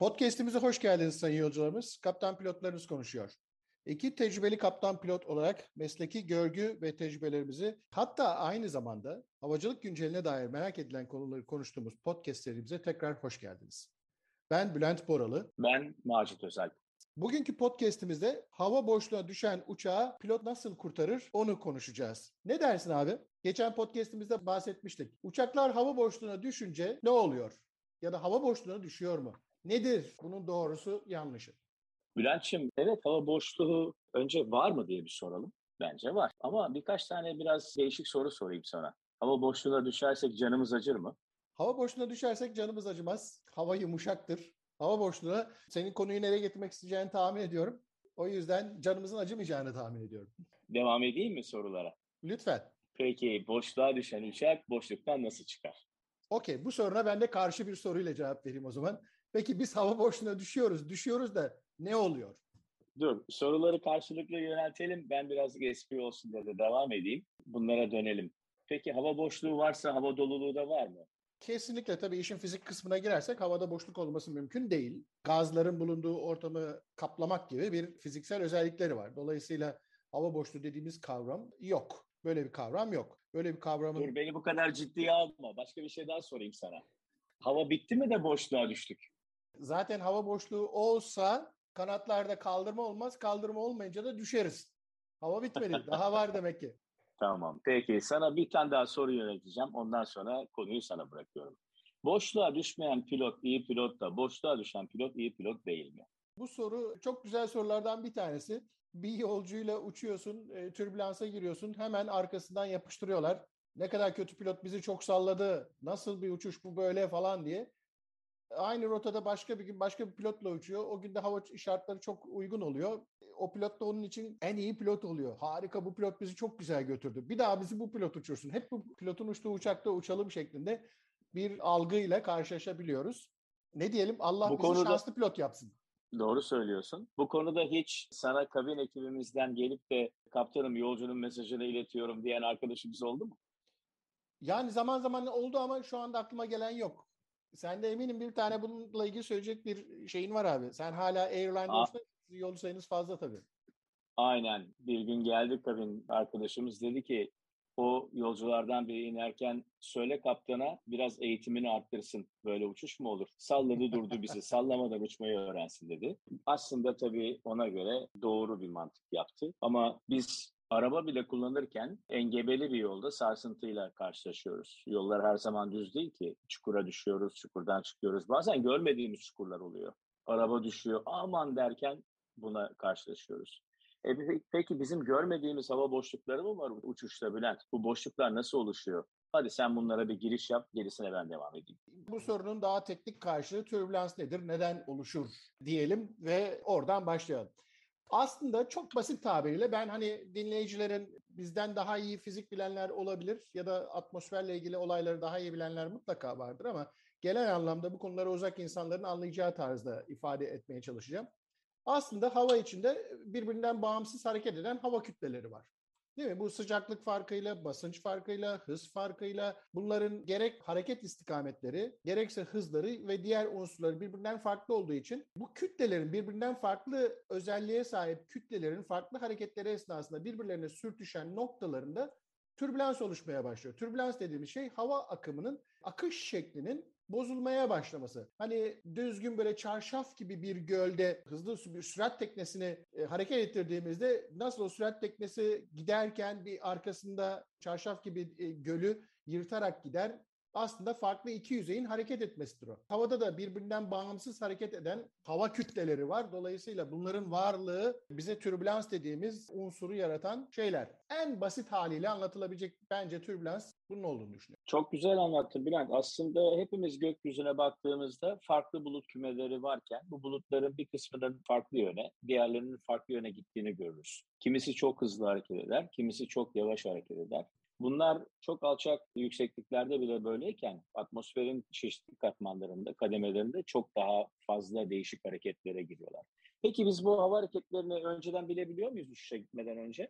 Podcast'imize hoş geldiniz sayın yolcularımız. Kaptan pilotlarınız konuşuyor. İki tecrübeli kaptan pilot olarak mesleki görgü ve tecrübelerimizi hatta aynı zamanda havacılık günceline dair merak edilen konuları konuştuğumuz podcast serimize tekrar hoş geldiniz. Ben Bülent Boralı. Ben Macit Özel. Bugünkü podcast'imizde hava boşluğuna düşen uçağı pilot nasıl kurtarır onu konuşacağız. Ne dersin abi? Geçen podcast'imizde bahsetmiştik. Uçaklar hava boşluğuna düşünce ne oluyor? Ya da hava boşluğuna düşüyor mu? Nedir bunun doğrusu yanlışı? Bülent'ciğim evet hava boşluğu önce var mı diye bir soralım. Bence var. Ama birkaç tane biraz değişik soru sorayım sana. Hava boşluğuna düşersek canımız acır mı? Hava boşluğuna düşersek canımız acımaz. Hava yumuşaktır. Hava boşluğuna senin konuyu nereye getirmek isteyeceğini tahmin ediyorum. O yüzden canımızın acımayacağını tahmin ediyorum. Devam edeyim mi sorulara? Lütfen. Peki boşluğa düşen uçak boşluktan nasıl çıkar? Okey bu soruna ben de karşı bir soruyla cevap vereyim o zaman. Peki biz hava boşluğuna düşüyoruz. Düşüyoruz da ne oluyor? Dur soruları karşılıklı yöneltelim. Ben biraz espri olsun diye de devam edeyim. Bunlara dönelim. Peki hava boşluğu varsa hava doluluğu da var mı? Kesinlikle tabii işin fizik kısmına girersek havada boşluk olması mümkün değil. Gazların bulunduğu ortamı kaplamak gibi bir fiziksel özellikleri var. Dolayısıyla hava boşluğu dediğimiz kavram yok. Böyle bir kavram yok. Böyle bir kavramın... Dur beni bu kadar ciddiye alma. Başka bir şey daha sorayım sana. Hava bitti mi de boşluğa düştük? Zaten hava boşluğu olsa kanatlarda kaldırma olmaz. Kaldırma olmayınca da düşeriz. Hava bitmedi. Daha var demek ki. Tamam. Peki sana bir tane daha soru yöneteceğim. Ondan sonra konuyu sana bırakıyorum. Boşluğa düşmeyen pilot iyi pilot da boşluğa düşen pilot iyi pilot değil mi? Bu soru çok güzel sorulardan bir tanesi. Bir yolcuyla uçuyorsun, e, türbülansa giriyorsun, hemen arkasından yapıştırıyorlar. Ne kadar kötü pilot bizi çok salladı, nasıl bir uçuş bu böyle falan diye. Aynı rotada başka bir gün başka bir pilotla uçuyor. O günde hava şartları çok uygun oluyor. O pilot da onun için en iyi pilot oluyor. Harika bu pilot bizi çok güzel götürdü. Bir daha bizi bu pilot uçursun. Hep bu pilotun uçtuğu uçakta uçalım şeklinde bir algıyla karşılaşabiliyoruz. Ne diyelim Allah Bu bizi konuda- şanslı pilot yapsın. Doğru söylüyorsun. Bu konuda hiç sana kabin ekibimizden gelip de kaptanım yolcunun mesajını iletiyorum diyen arkadaşımız oldu mu? Yani zaman zaman oldu ama şu anda aklıma gelen yok. Sen de eminim bir tane bununla ilgili söyleyecek bir şeyin var abi. Sen hala airline'da Aa. olsan yolcu sayınız fazla tabii. Aynen. Bir gün geldi kabin arkadaşımız dedi ki o yolculardan biri inerken söyle kaptana biraz eğitimini arttırsın. Böyle uçuş mu olur? Salladı durdu bizi. Sallamadan uçmayı öğrensin dedi. Aslında tabii ona göre doğru bir mantık yaptı. Ama biz araba bile kullanırken engebeli bir yolda sarsıntıyla karşılaşıyoruz. Yollar her zaman düz değil ki. Çukura düşüyoruz, çukurdan çıkıyoruz. Bazen görmediğimiz çukurlar oluyor. Araba düşüyor aman derken buna karşılaşıyoruz. E, pe- peki bizim görmediğimiz hava boşlukları mı var uçuşta Bülent? Bu boşluklar nasıl oluşuyor? Hadi sen bunlara bir giriş yap, gerisine ben devam edeyim. Bu sorunun daha teknik karşılığı türbülans nedir, neden oluşur diyelim ve oradan başlayalım. Aslında çok basit tabiriyle ben hani dinleyicilerin bizden daha iyi fizik bilenler olabilir ya da atmosferle ilgili olayları daha iyi bilenler mutlaka vardır ama genel anlamda bu konulara uzak insanların anlayacağı tarzda ifade etmeye çalışacağım. Aslında hava içinde birbirinden bağımsız hareket eden hava kütleleri var. Değil mi? Bu sıcaklık farkıyla, basınç farkıyla, hız farkıyla bunların gerek hareket istikametleri, gerekse hızları ve diğer unsurları birbirinden farklı olduğu için bu kütlelerin birbirinden farklı özelliğe sahip kütlelerin farklı hareketleri esnasında birbirlerine sürtüşen noktalarında türbülans oluşmaya başlıyor. Türbülans dediğimiz şey hava akımının akış şeklinin bozulmaya başlaması. Hani düzgün böyle çarşaf gibi bir gölde hızlı bir sürat teknesini e, hareket ettirdiğimizde nasıl o sürat teknesi giderken bir arkasında çarşaf gibi e, gölü yırtarak gider. Aslında farklı iki yüzeyin hareket etmesidir o. Havada da birbirinden bağımsız hareket eden hava kütleleri var. Dolayısıyla bunların varlığı bize türbülans dediğimiz unsuru yaratan şeyler. En basit haliyle anlatılabilecek bence türbülans bunun olduğunu düşünüyorum. Çok güzel anlattın Bülent. Aslında hepimiz gökyüzüne baktığımızda farklı bulut kümeleri varken bu bulutların bir kısmının farklı yöne, diğerlerinin farklı yöne gittiğini görürüz. Kimisi çok hızlı hareket eder, kimisi çok yavaş hareket eder. Bunlar çok alçak yüksekliklerde bile böyleyken atmosferin çeşitli katmanlarında, kademelerinde çok daha fazla değişik hareketlere giriyorlar. Peki biz bu hava hareketlerini önceden bilebiliyor muyuz uçuşa gitmeden önce?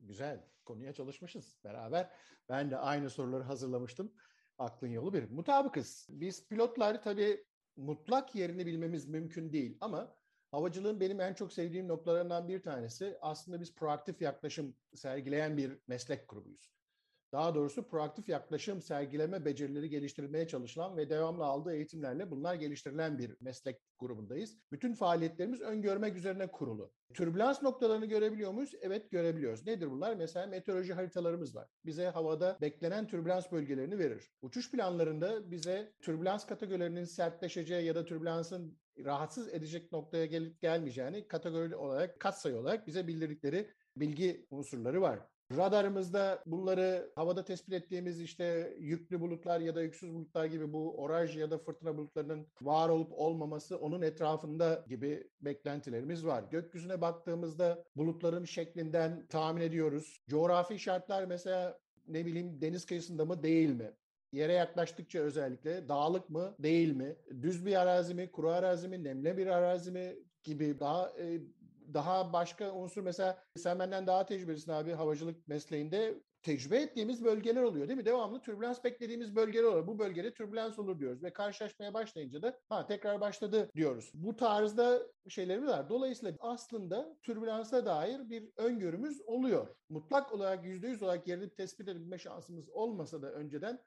Güzel. Konuya çalışmışız beraber. Ben de aynı soruları hazırlamıştım. Aklın yolu bir. Mutabıkız. Biz pilotlar tabii mutlak yerini bilmemiz mümkün değil ama havacılığın benim en çok sevdiğim noktalarından bir tanesi aslında biz proaktif yaklaşım sergileyen bir meslek grubuyuz daha doğrusu proaktif yaklaşım sergileme becerileri geliştirilmeye çalışılan ve devamlı aldığı eğitimlerle bunlar geliştirilen bir meslek grubundayız. Bütün faaliyetlerimiz öngörmek üzerine kurulu. Türbülans noktalarını görebiliyor muyuz? Evet görebiliyoruz. Nedir bunlar? Mesela meteoroloji haritalarımız var. Bize havada beklenen türbülans bölgelerini verir. Uçuş planlarında bize türbülans kategorilerinin sertleşeceği ya da türbülansın rahatsız edecek noktaya gelip gelmeyeceğini kategori olarak, katsayı olarak bize bildirdikleri bilgi unsurları var. Radarımızda bunları havada tespit ettiğimiz işte yüklü bulutlar ya da yüksüz bulutlar gibi bu oraj ya da fırtına bulutlarının var olup olmaması onun etrafında gibi beklentilerimiz var. Gökyüzüne baktığımızda bulutların şeklinden tahmin ediyoruz. Coğrafi şartlar mesela ne bileyim deniz kıyısında mı değil mi? Yere yaklaştıkça özellikle dağlık mı değil mi? Düz bir arazi mi, kuru arazi mi, nemli bir arazi mi gibi daha e, daha başka unsur mesela sen benden daha tecrübelisin abi havacılık mesleğinde tecrübe ettiğimiz bölgeler oluyor değil mi? Devamlı türbülans beklediğimiz bölgeler oluyor. Bu bölgede türbülans olur diyoruz ve karşılaşmaya başlayınca da ha tekrar başladı diyoruz. Bu tarzda şeylerimiz var. Dolayısıyla aslında türbülansa dair bir öngörümüz oluyor. Mutlak olarak %100 olarak yerini tespit edebilme şansımız olmasa da önceden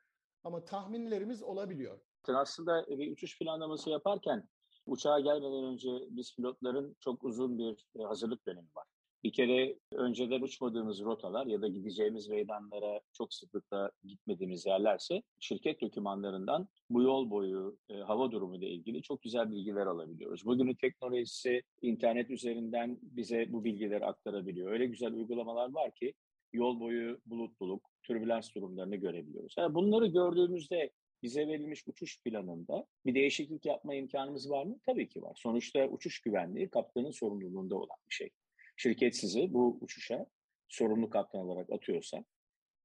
ama tahminlerimiz olabiliyor. Aslında bir uçuş planlaması yaparken Uçağa gelmeden önce biz pilotların çok uzun bir e, hazırlık dönemi var. Bir kere önceden uçmadığımız rotalar ya da gideceğimiz meydanlara çok sıklıkla gitmediğimiz yerlerse şirket dokümanlarından bu yol boyu e, hava durumu ile ilgili çok güzel bilgiler alabiliyoruz. Bugünün teknolojisi internet üzerinden bize bu bilgileri aktarabiliyor. Öyle güzel uygulamalar var ki yol boyu bulutluluk, türbülans durumlarını görebiliyoruz. Yani bunları gördüğümüzde bize verilmiş uçuş planında bir değişiklik yapma imkanımız var mı? Tabii ki var. Sonuçta uçuş güvenliği kaptanın sorumluluğunda olan bir şey. Şirket sizi bu uçuşa sorumlu kaptan olarak atıyorsa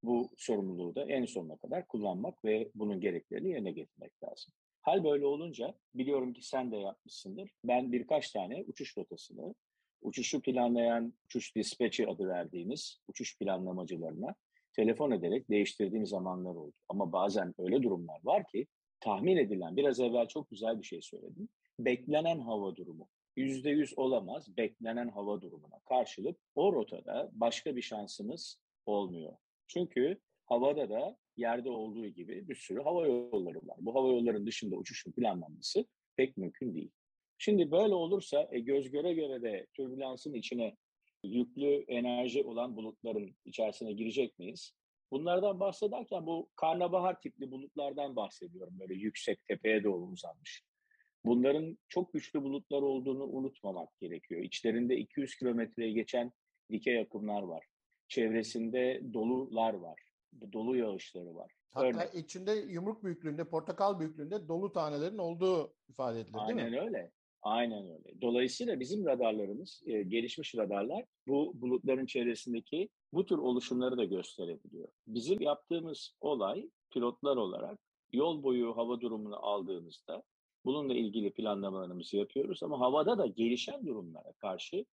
bu sorumluluğu da en sonuna kadar kullanmak ve bunun gereklerini yerine getirmek lazım. Hal böyle olunca biliyorum ki sen de yapmışsındır. Ben birkaç tane uçuş rotasını uçuşu planlayan uçuş dispatchi adı verdiğimiz uçuş planlamacılarına telefon ederek değiştirdiğim zamanlar oldu. Ama bazen öyle durumlar var ki tahmin edilen, biraz evvel çok güzel bir şey söyledim. Beklenen hava durumu. Yüzde yüz olamaz beklenen hava durumuna karşılık o rotada başka bir şansımız olmuyor. Çünkü havada da yerde olduğu gibi bir sürü hava yolları var. Bu hava yollarının dışında uçuşun planlanması pek mümkün değil. Şimdi böyle olursa e, göz göre göre de türbülansın içine yüklü enerji olan bulutların içerisine girecek miyiz? Bunlardan bahsederken bu karnabahar tipli bulutlardan bahsediyorum. Böyle yüksek tepeye doğru uzanmış. Bunların çok güçlü bulutlar olduğunu unutmamak gerekiyor. İçlerinde 200 kilometreye geçen dikey akımlar var. Çevresinde dolular var. Dolu yağışları var. Hatta Örnek. içinde yumruk büyüklüğünde, portakal büyüklüğünde dolu tanelerin olduğu ifade edilir Aynen değil mi? Aynen öyle. Aynen öyle. Dolayısıyla bizim radarlarımız, e, gelişmiş radarlar bu bulutların çevresindeki bu tür oluşumları da gösterebiliyor. Bizim yaptığımız olay pilotlar olarak yol boyu hava durumunu aldığımızda bununla ilgili planlamalarımızı yapıyoruz ama havada da gelişen durumlara karşı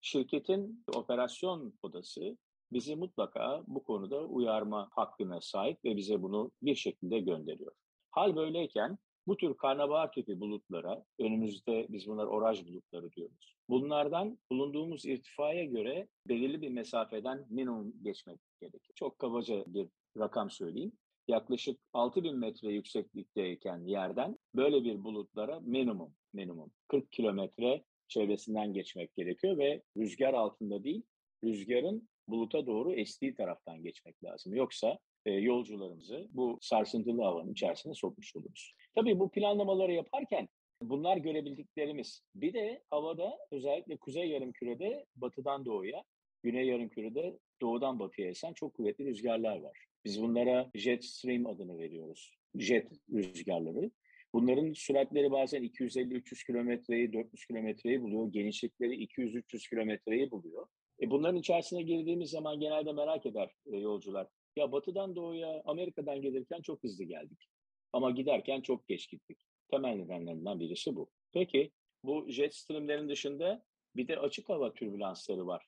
şirketin operasyon odası bizi mutlaka bu konuda uyarma hakkına sahip ve bize bunu bir şekilde gönderiyor. Hal böyleyken bu tür karnabahar tipi bulutlara, önümüzde biz bunlar oraj bulutları diyoruz. Bunlardan bulunduğumuz irtifaya göre belirli bir mesafeden minimum geçmek gerekir. Çok kabaca bir rakam söyleyeyim. Yaklaşık 6000 metre yükseklikteyken yerden böyle bir bulutlara minimum minimum 40 kilometre çevresinden geçmek gerekiyor ve rüzgar altında değil, rüzgarın buluta doğru estiği taraftan geçmek lazım. Yoksa e, yolcularımızı bu sarsıntılı havanın içerisine sokmuş oluruz. Tabii bu planlamaları yaparken bunlar görebildiklerimiz. Bir de havada özellikle kuzey yarımkürede batıdan doğuya, güney yarımkürede doğudan batıya esen çok kuvvetli rüzgarlar var. Biz bunlara jet stream adını veriyoruz. Jet rüzgarları. Bunların süratleri bazen 250-300 kilometreyi, 400 kilometreyi buluyor. Genişlikleri 200-300 kilometreyi buluyor. E bunların içerisine girdiğimiz zaman genelde merak eder e, yolcular. Ya batıdan doğuya Amerika'dan gelirken çok hızlı geldik. Ama giderken çok geç gittik. Temel nedenlerinden birisi bu. Peki bu jet streamlerin dışında bir de açık hava türbülansları var.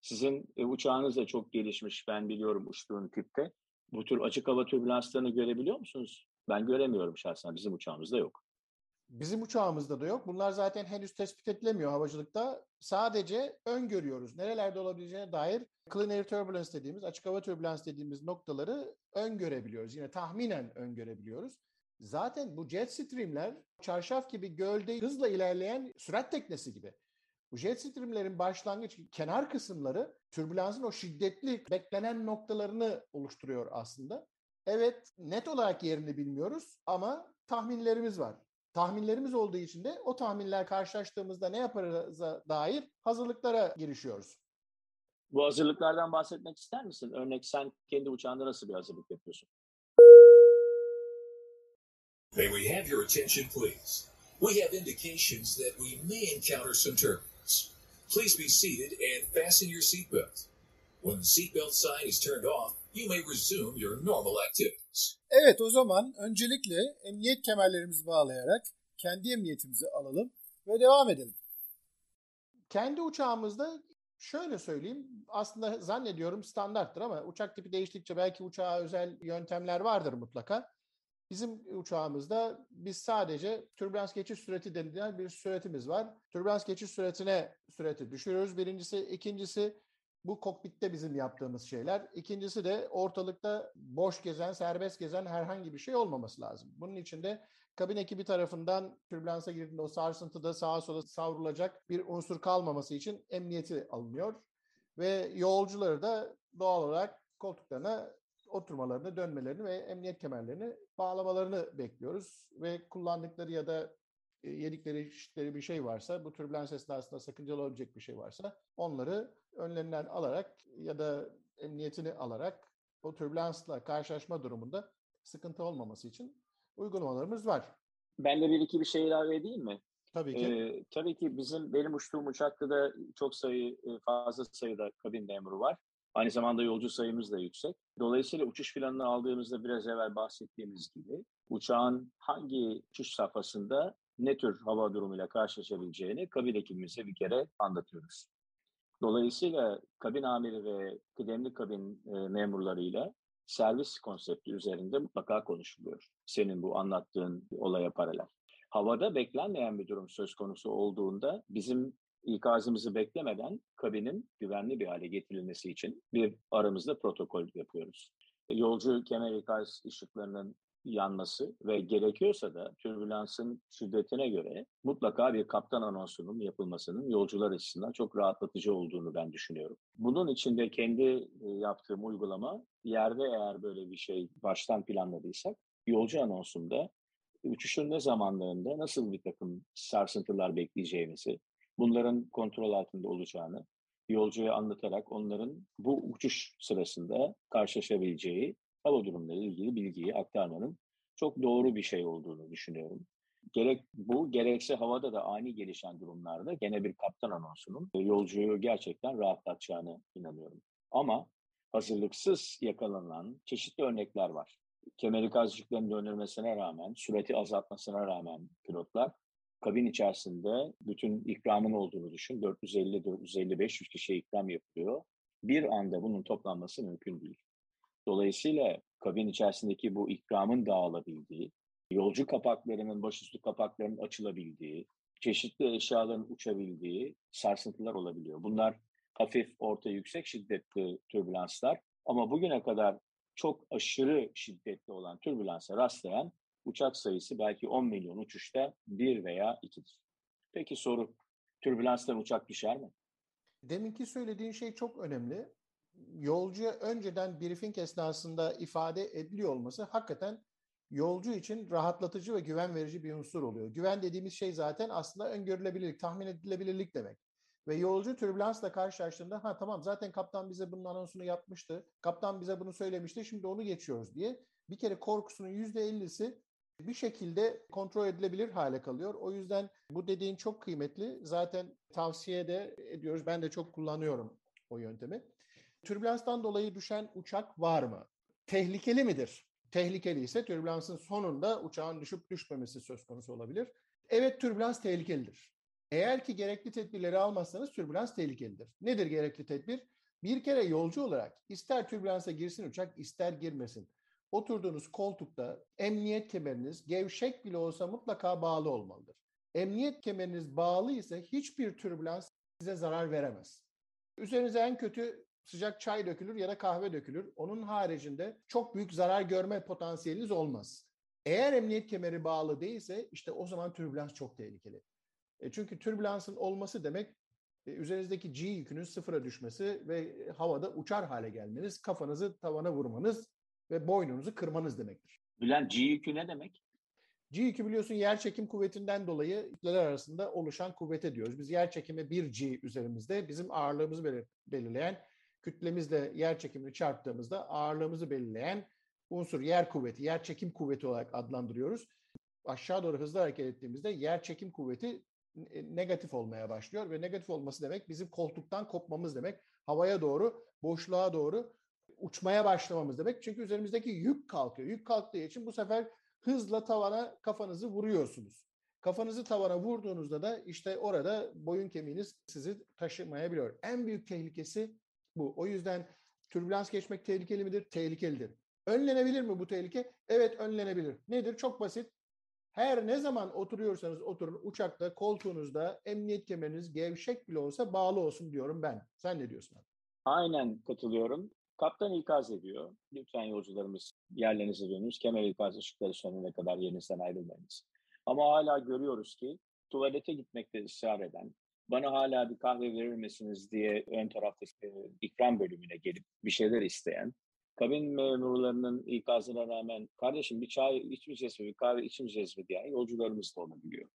Sizin e, uçağınız da çok gelişmiş ben biliyorum uçtuğun tipte. Bu tür açık hava türbülanslarını görebiliyor musunuz? Ben göremiyorum şahsen bizim uçağımızda yok. Bizim uçağımızda da yok. Bunlar zaten henüz tespit edilemiyor havacılıkta. Sadece öngörüyoruz. Nerelerde olabileceğine dair clean air turbulence dediğimiz, açık hava türbülans dediğimiz noktaları öngörebiliyoruz. Yine tahminen öngörebiliyoruz. Zaten bu jet streamler çarşaf gibi gölde hızla ilerleyen sürat teknesi gibi. Bu jet streamlerin başlangıç kenar kısımları türbülansın o şiddetli beklenen noktalarını oluşturuyor aslında. Evet net olarak yerini bilmiyoruz ama tahminlerimiz var. Tahminlerimiz olduğu için de o tahminler karşılaştığımızda ne yaparıza dair hazırlıklara girişiyoruz. Bu hazırlıklardan bahsetmek ister misin? Örnek sen kendi uçağında nasıl bir hazırlık yapıyorsun? May we have your attention, please? We have indications that we may encounter some turbulence. Please be seated and fasten your seatbelt. When the seatbelt sign is turned off, you may resume your normal activities. Evet o zaman öncelikle emniyet kemerlerimizi bağlayarak kendi emniyetimizi alalım ve devam edelim. Kendi uçağımızda şöyle söyleyeyim aslında zannediyorum standarttır ama uçak tipi değiştikçe belki uçağa özel yöntemler vardır mutlaka. Bizim uçağımızda biz sadece türbülans geçiş süreti denilen bir süretimiz var. Türbülans geçiş süretine süreti düşürüyoruz birincisi. ikincisi bu kokpitte bizim yaptığımız şeyler. İkincisi de ortalıkta boş gezen, serbest gezen herhangi bir şey olmaması lazım. Bunun için de kabin ekibi tarafından türbülansa girdiğinde o sarsıntıda sağa sola savrulacak bir unsur kalmaması için emniyeti alınıyor. Ve yolcuları da doğal olarak koltuklarına oturmalarını, dönmelerini ve emniyet kemerlerini bağlamalarını bekliyoruz. Ve kullandıkları ya da e, yedikleri içtikleri bir şey varsa, bu türbülans esnasında sakıncalı olabilecek bir şey varsa onları önlerinden alarak ya da emniyetini alarak o türbülansla karşılaşma durumunda sıkıntı olmaması için uygulamalarımız var. Ben de bir iki bir şey ilave edeyim mi? Tabii ki. Ee, tabii ki bizim benim uçtuğum uçakta da çok sayı e, fazla sayıda kabin memuru var. Aynı zamanda yolcu sayımız da yüksek. Dolayısıyla uçuş planını aldığımızda biraz evvel bahsettiğimiz gibi uçağın hangi uçuş safhasında ne tür hava durumuyla karşılaşabileceğini kabin ekibimize bir kere anlatıyoruz. Dolayısıyla kabin amiri ve kıdemli kabin e, memurlarıyla servis konsepti üzerinde mutlaka konuşuluyor. Senin bu anlattığın olaya paralel. Havada beklenmeyen bir durum söz konusu olduğunda bizim ikazımızı beklemeden kabinin güvenli bir hale getirilmesi için bir aramızda protokol yapıyoruz. Yolcu kemer ikaz ışıklarının yanması ve gerekiyorsa da türbülansın şiddetine göre mutlaka bir kaptan anonsunun yapılmasının yolcular açısından çok rahatlatıcı olduğunu ben düşünüyorum. Bunun için de kendi yaptığım uygulama yerde eğer böyle bir şey baştan planladıysak yolcu anonsunda uçuşun ne zamanlarında nasıl bir takım sarsıntılar bekleyeceğimizi, bunların kontrol altında olacağını yolcuya anlatarak onların bu uçuş sırasında karşılaşabileceği hava durumları ilgili bilgiyi aktarmanın çok doğru bir şey olduğunu düşünüyorum. Gerek bu gerekse havada da ani gelişen durumlarda gene bir kaptan anonsunun yolcuyu gerçekten rahatlatacağını inanıyorum. Ama hazırlıksız yakalanan çeşitli örnekler var. Kemeri gazcıkların döndürmesine rağmen, sürati azaltmasına rağmen pilotlar kabin içerisinde bütün ikramın olduğunu düşün. 450-450-500 kişiye ikram yapılıyor. Bir anda bunun toplanması mümkün değil. Dolayısıyla kabin içerisindeki bu ikramın dağılabildiği, yolcu kapaklarının, başüstü kapaklarının açılabildiği, çeşitli eşyaların uçabildiği sarsıntılar olabiliyor. Bunlar hafif, orta, yüksek şiddetli türbülanslar ama bugüne kadar çok aşırı şiddetli olan türbülansa rastlayan uçak sayısı belki 10 milyon uçuşta bir veya ikidir. Peki soru, türbülanstan uçak düşer mi? Deminki söylediğin şey çok önemli. Yolcuya önceden briefing esnasında ifade ediliyor olması hakikaten yolcu için rahatlatıcı ve güven verici bir unsur oluyor. Güven dediğimiz şey zaten aslında öngörülebilirlik, tahmin edilebilirlik demek. Ve yolcu türbülansla karşılaştığında ha tamam zaten kaptan bize bunun anonsunu yapmıştı. Kaptan bize bunu söylemişti. Şimdi onu geçiyoruz diye. Bir kere korkusunun %50'si bir şekilde kontrol edilebilir hale kalıyor. O yüzden bu dediğin çok kıymetli. Zaten tavsiye de ediyoruz. Ben de çok kullanıyorum o yöntemi. Türbülanstan dolayı düşen uçak var mı? Tehlikeli midir? Tehlikeli ise türbülansın sonunda uçağın düşüp düşmemesi söz konusu olabilir. Evet türbülans tehlikelidir. Eğer ki gerekli tedbirleri almazsanız türbülans tehlikelidir. Nedir gerekli tedbir? Bir kere yolcu olarak ister türbülansa girsin uçak ister girmesin. oturduğunuz koltukta emniyet kemeriniz gevşek bile olsa mutlaka bağlı olmalıdır. Emniyet kemeriniz bağlı ise hiçbir türbülans size zarar veremez. Üzerinize en kötü sıcak çay dökülür ya da kahve dökülür. Onun haricinde çok büyük zarar görme potansiyeliniz olmaz. Eğer emniyet kemeri bağlı değilse işte o zaman türbülans çok tehlikeli. E çünkü türbülansın olması demek e, üzerinizdeki G yükünün sıfıra düşmesi ve havada uçar hale gelmeniz, kafanızı tavana vurmanız ve boynunuzu kırmanız demektir. Bülent G yükü ne demek? G yükü biliyorsun yer çekim kuvvetinden dolayı kütleler arasında oluşan kuvvete diyoruz. Biz yer çekimi bir G üzerimizde bizim ağırlığımızı belirleyen kütlemizle yer çekimini çarptığımızda ağırlığımızı belirleyen unsur yer kuvveti, yer çekim kuvveti olarak adlandırıyoruz. Aşağı doğru hızlı hareket ettiğimizde yer çekim kuvveti negatif olmaya başlıyor ve negatif olması demek bizim koltuktan kopmamız demek. Havaya doğru, boşluğa doğru uçmaya başlamamız demek. Çünkü üzerimizdeki yük kalkıyor. Yük kalktığı için bu sefer hızla tavana kafanızı vuruyorsunuz. Kafanızı tavana vurduğunuzda da işte orada boyun kemiğiniz sizi taşımayabiliyor. En büyük tehlikesi bu. O yüzden türbülans geçmek tehlikeli midir? Tehlikelidir. Önlenebilir mi bu tehlike? Evet önlenebilir. Nedir? Çok basit. Her ne zaman oturuyorsanız oturun uçakta koltuğunuzda emniyet kemeriniz gevşek bile olsa bağlı olsun diyorum ben. Sen ne diyorsun? Aynen katılıyorum. Kaptan ikaz ediyor. Lütfen yolcularımız yerlerinize dönünüz. Kemer ikaz ışıkları sönene kadar yerinizden ayrılmayınız. Ama hala görüyoruz ki tuvalete gitmekte ısrar eden, bana hala bir kahve verir misiniz diye ön taraftaki ikram bölümüne gelip bir şeyler isteyen, kabin memurlarının ikazına rağmen kardeşim bir çay içmeyeceğiz mi, bir kahve içmeyeceğiz mi diyen yolcularımız da olabiliyor.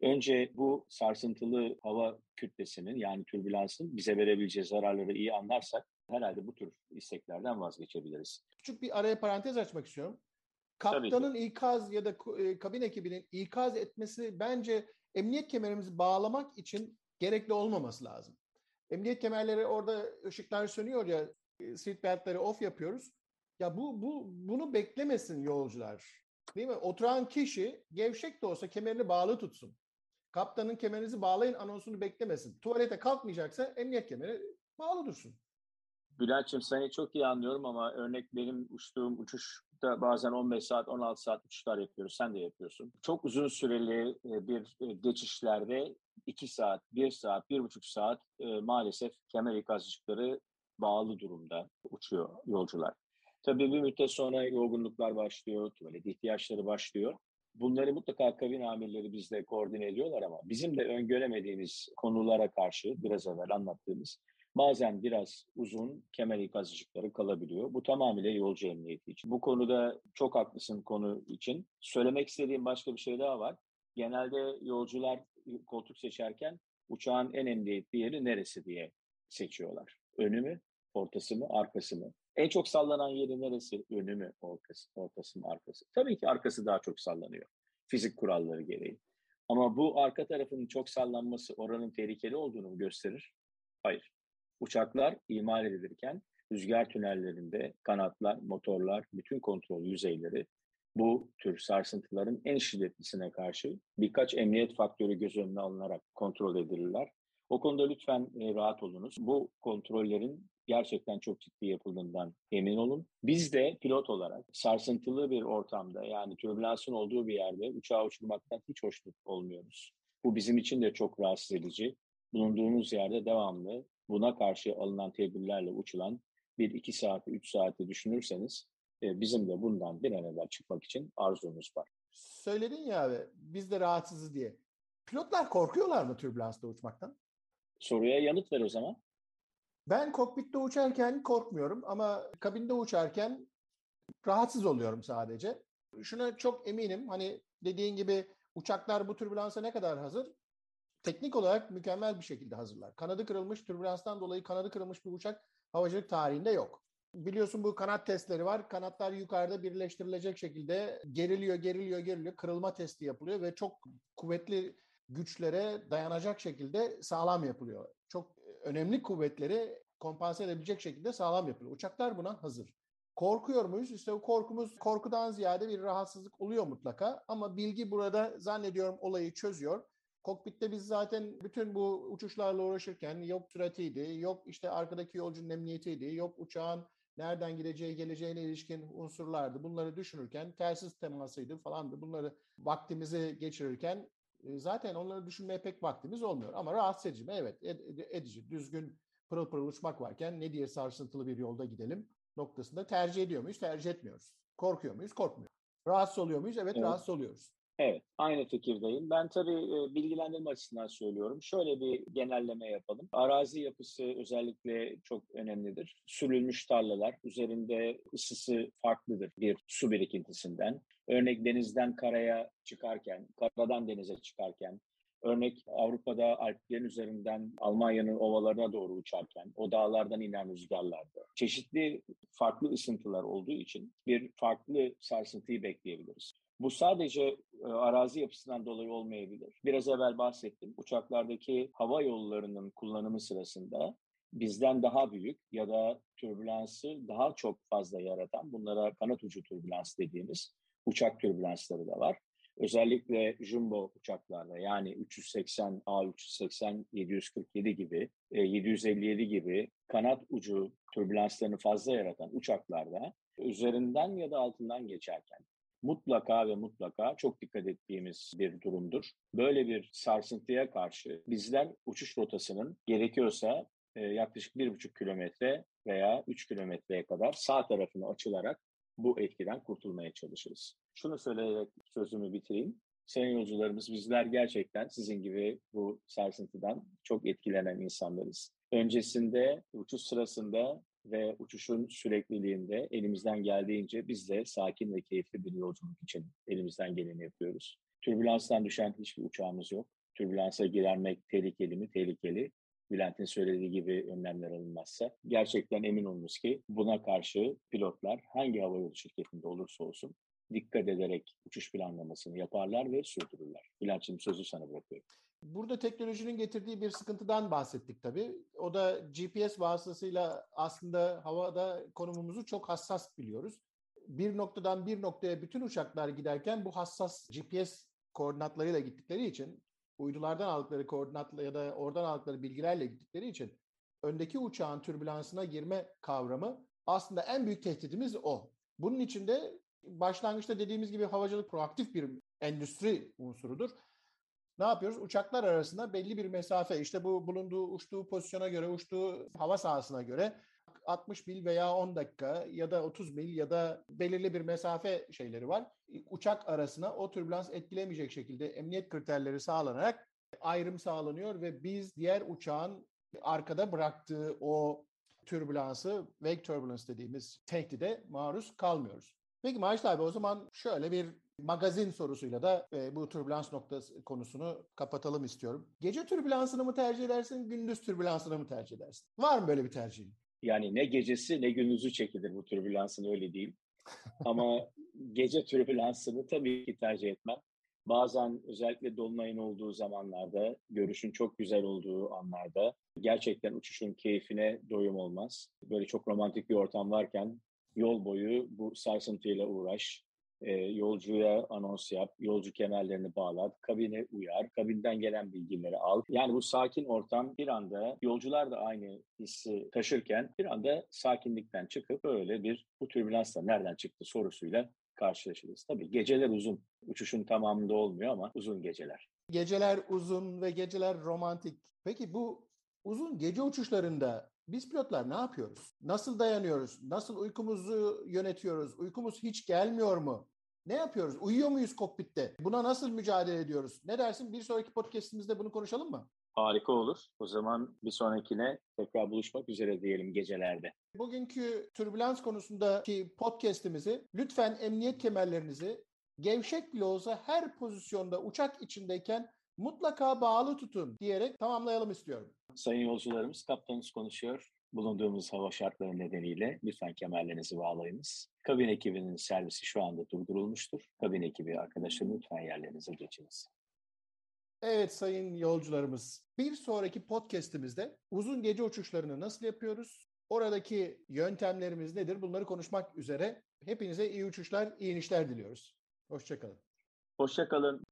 Önce bu sarsıntılı hava kütlesinin yani türbülansın bize verebileceği zararları iyi anlarsak herhalde bu tür isteklerden vazgeçebiliriz. Küçük bir araya parantez açmak istiyorum. Kaptanın ikaz ya da kabin ekibinin ikaz etmesi bence emniyet kemerimizi bağlamak için gerekli olmaması lazım. Emniyet kemerleri orada ışıklar sönüyor ya seatbeltleri off yapıyoruz. Ya bu bu bunu beklemesin yolcular. Değil mi? Oturan kişi gevşek de olsa kemerini bağlı tutsun. Kaptanın kemerinizi bağlayın anonsunu beklemesin. Tuvalete kalkmayacaksa emniyet kemeri bağlı dursun. Bülent'ciğim seni çok iyi anlıyorum ama örnek benim uçtuğum uçuşta bazen 15 saat, 16 saat uçuşlar yapıyoruz. Sen de yapıyorsun. Çok uzun süreli bir geçişlerde 2 saat, 1 saat, 1,5 saat maalesef kemer ikazcıkları bağlı durumda uçuyor yolcular. Tabii bir müddet sonra yorgunluklar başlıyor, tuvalet ihtiyaçları başlıyor. Bunları mutlaka kabin amirleri bizle koordine ediyorlar ama bizim de öngöremediğimiz konulara karşı biraz evvel anlattığımız bazen biraz uzun kemer ikaz ışıkları kalabiliyor. Bu tamamıyla yolcu emniyeti için. Bu konuda çok haklısın konu için. Söylemek istediğim başka bir şey daha var. Genelde yolcular koltuk seçerken uçağın en emniyetli yeri neresi diye seçiyorlar. Önü mü, ortası mı, arkası mı? En çok sallanan yeri neresi? Önü mü, ortası, ortası mı, arkası? Tabii ki arkası daha çok sallanıyor. Fizik kuralları gereği. Ama bu arka tarafının çok sallanması oranın tehlikeli olduğunu gösterir? Hayır. Uçaklar imal edilirken rüzgar tünellerinde kanatlar, motorlar, bütün kontrol yüzeyleri bu tür sarsıntıların en şiddetlisine karşı birkaç emniyet faktörü göz önüne alınarak kontrol edilirler. O konuda lütfen e, rahat olunuz. Bu kontrollerin gerçekten çok ciddi yapıldığından emin olun. Biz de pilot olarak sarsıntılı bir ortamda yani türbülansın olduğu bir yerde uçağı uçurmaktan hiç hoşnut olmuyoruz. Bu bizim için de çok rahatsız edici. Bulunduğumuz yerde devamlı buna karşı alınan tedbirlerle uçulan bir iki saati, üç saati düşünürseniz bizim de bundan bir an evvel çıkmak için arzumuz var. Söyledin ya abi biz de rahatsızız diye. Pilotlar korkuyorlar mı türbülansta uçmaktan? Soruya yanıt ver o zaman. Ben kokpitte uçarken korkmuyorum ama kabinde uçarken rahatsız oluyorum sadece. Şuna çok eminim hani dediğin gibi uçaklar bu türbülansa ne kadar hazır? Teknik olarak mükemmel bir şekilde hazırlar. Kanadı kırılmış, türbülanstan dolayı kanadı kırılmış bir uçak havacılık tarihinde yok. Biliyorsun bu kanat testleri var. Kanatlar yukarıda birleştirilecek şekilde geriliyor, geriliyor, geriliyor. Kırılma testi yapılıyor ve çok kuvvetli güçlere dayanacak şekilde sağlam yapılıyor. Çok önemli kuvvetleri kompanse edebilecek şekilde sağlam yapılıyor. Uçaklar buna hazır. Korkuyor muyuz? İşte o korkumuz korkudan ziyade bir rahatsızlık oluyor mutlaka. Ama bilgi burada zannediyorum olayı çözüyor. Kokpitte biz zaten bütün bu uçuşlarla uğraşırken yok süratiydi, yok işte arkadaki yolcunun emniyetiydi, yok uçağın nereden gideceği, geleceğine ilişkin unsurlardı. Bunları düşünürken telsiz temasıydı falandı. Bunları vaktimizi geçirirken e, zaten onları düşünmeye pek vaktimiz olmuyor. Ama rahatsız edici mi? Evet edici. Düzgün pırıl pırıl uçmak varken ne diye sarsıntılı bir yolda gidelim noktasında tercih ediyor muyuz? Tercih etmiyoruz. Korkuyor muyuz? Korkmuyoruz. Rahatsız oluyor muyuz? Evet, evet. rahatsız oluyoruz. Evet, aynı fikirdeyim. Ben tabii bilgilendirme açısından söylüyorum. Şöyle bir genelleme yapalım. Arazi yapısı özellikle çok önemlidir. Sürülmüş tarlalar, üzerinde ısısı farklıdır bir su birikintisinden. Örnek denizden karaya çıkarken, karadan denize çıkarken, Örnek Avrupa'da Alplerin üzerinden Almanya'nın ovalarına doğru uçarken o dağlardan inen rüzgarlarda çeşitli farklı ısıntılar olduğu için bir farklı sarsıntıyı bekleyebiliriz. Bu sadece e, arazi yapısından dolayı olmayabilir. Biraz evvel bahsettim. Uçaklardaki hava yollarının kullanımı sırasında bizden daha büyük ya da türbülansı daha çok fazla yaratan, bunlara kanat ucu türbülans dediğimiz uçak türbülansları da var. Özellikle jumbo uçaklarda yani 380, A380, 747 gibi, 757 e, gibi kanat ucu türbülanslarını fazla yaratan uçaklarda üzerinden ya da altından geçerken mutlaka ve mutlaka çok dikkat ettiğimiz bir durumdur. Böyle bir sarsıntıya karşı bizler uçuş rotasının gerekiyorsa e, yaklaşık bir buçuk kilometre veya üç kilometreye kadar sağ tarafını açılarak bu etkiden kurtulmaya çalışırız. Şunu söyleyerek sözümü bitireyim. Sayın yolcularımız bizler gerçekten sizin gibi bu sarsıntıdan çok etkilenen insanlarız. Öncesinde, uçuş sırasında ve uçuşun sürekliliğinde elimizden geldiğince biz de sakin ve keyifli bir yolculuk için elimizden geleni yapıyoruz. Türbülanstan düşen hiçbir uçağımız yok. Türbülansa girermek tehlikeli mi? Tehlikeli. Bülent'in söylediği gibi önlemler alınmazsa gerçekten emin olunuz ki buna karşı pilotlar hangi havayolu şirketinde olursa olsun dikkat ederek uçuş planlamasını yaparlar ve sürdürürler. Bülent'ciğim sözü sana bırakıyorum. Burada teknolojinin getirdiği bir sıkıntıdan bahsettik tabii. O da GPS vasıtasıyla aslında havada konumumuzu çok hassas biliyoruz. Bir noktadan bir noktaya bütün uçaklar giderken bu hassas GPS koordinatlarıyla gittikleri için uydulardan aldıkları koordinatla ya da oradan aldıkları bilgilerle gittikleri için öndeki uçağın türbülansına girme kavramı aslında en büyük tehditimiz o. Bunun için de başlangıçta dediğimiz gibi havacılık proaktif bir endüstri unsurudur. Ne yapıyoruz? Uçaklar arasında belli bir mesafe, işte bu bulunduğu uçtuğu pozisyona göre, uçtuğu hava sahasına göre 60 mil veya 10 dakika ya da 30 mil ya da belirli bir mesafe şeyleri var. Uçak arasına o türbülans etkilemeyecek şekilde emniyet kriterleri sağlanarak ayrım sağlanıyor ve biz diğer uçağın arkada bıraktığı o türbülansı, wake turbulence dediğimiz tehdide maruz kalmıyoruz. Peki Maaş abi o zaman şöyle bir magazin sorusuyla da e, bu türbülans noktası konusunu kapatalım istiyorum. Gece türbülansını mı tercih edersin, gündüz türbülansını mı tercih edersin? Var mı böyle bir tercihin? Yani ne gecesi ne gündüzü çekilir bu türbülansın öyle değil. Ama gece türbülansını tabii ki tercih etmem. Bazen özellikle dolunayın olduğu zamanlarda, görüşün çok güzel olduğu anlarda gerçekten uçuşun keyfine doyum olmaz. Böyle çok romantik bir ortam varken yol boyu bu sarsıntıyla uğraş, e, yolcuya anons yap, yolcu kemerlerini bağlat, kabine uyar, kabinden gelen bilgileri al. Yani bu sakin ortam bir anda yolcular da aynı hissi taşırken bir anda sakinlikten çıkıp böyle bir bu türbülansla nereden çıktı sorusuyla karşılaşırız. Tabii geceler uzun. Uçuşun tamamında olmuyor ama uzun geceler. Geceler uzun ve geceler romantik. Peki bu uzun gece uçuşlarında biz pilotlar ne yapıyoruz? Nasıl dayanıyoruz? Nasıl uykumuzu yönetiyoruz? Uykumuz hiç gelmiyor mu? Ne yapıyoruz? Uyuyor muyuz kokpitte? Buna nasıl mücadele ediyoruz? Ne dersin? Bir sonraki podcastimizde bunu konuşalım mı? Harika olur. O zaman bir sonrakine tekrar buluşmak üzere diyelim gecelerde. Bugünkü türbülans konusundaki podcastimizi lütfen emniyet kemerlerinizi gevşek bile olsa her pozisyonda uçak içindeyken mutlaka bağlı tutun diyerek tamamlayalım istiyorum. Sayın yolcularımız, kaptanınız konuşuyor. Bulunduğumuz hava şartları nedeniyle lütfen kemerlerinizi bağlayınız. Kabin ekibinin servisi şu anda durdurulmuştur. Kabin ekibi arkadaşlar lütfen yerlerinize geçiniz. Evet sayın yolcularımız, bir sonraki podcast'imizde uzun gece uçuşlarını nasıl yapıyoruz? Oradaki yöntemlerimiz nedir? Bunları konuşmak üzere. Hepinize iyi uçuşlar, iyi inişler diliyoruz. Hoşçakalın. Hoşçakalın.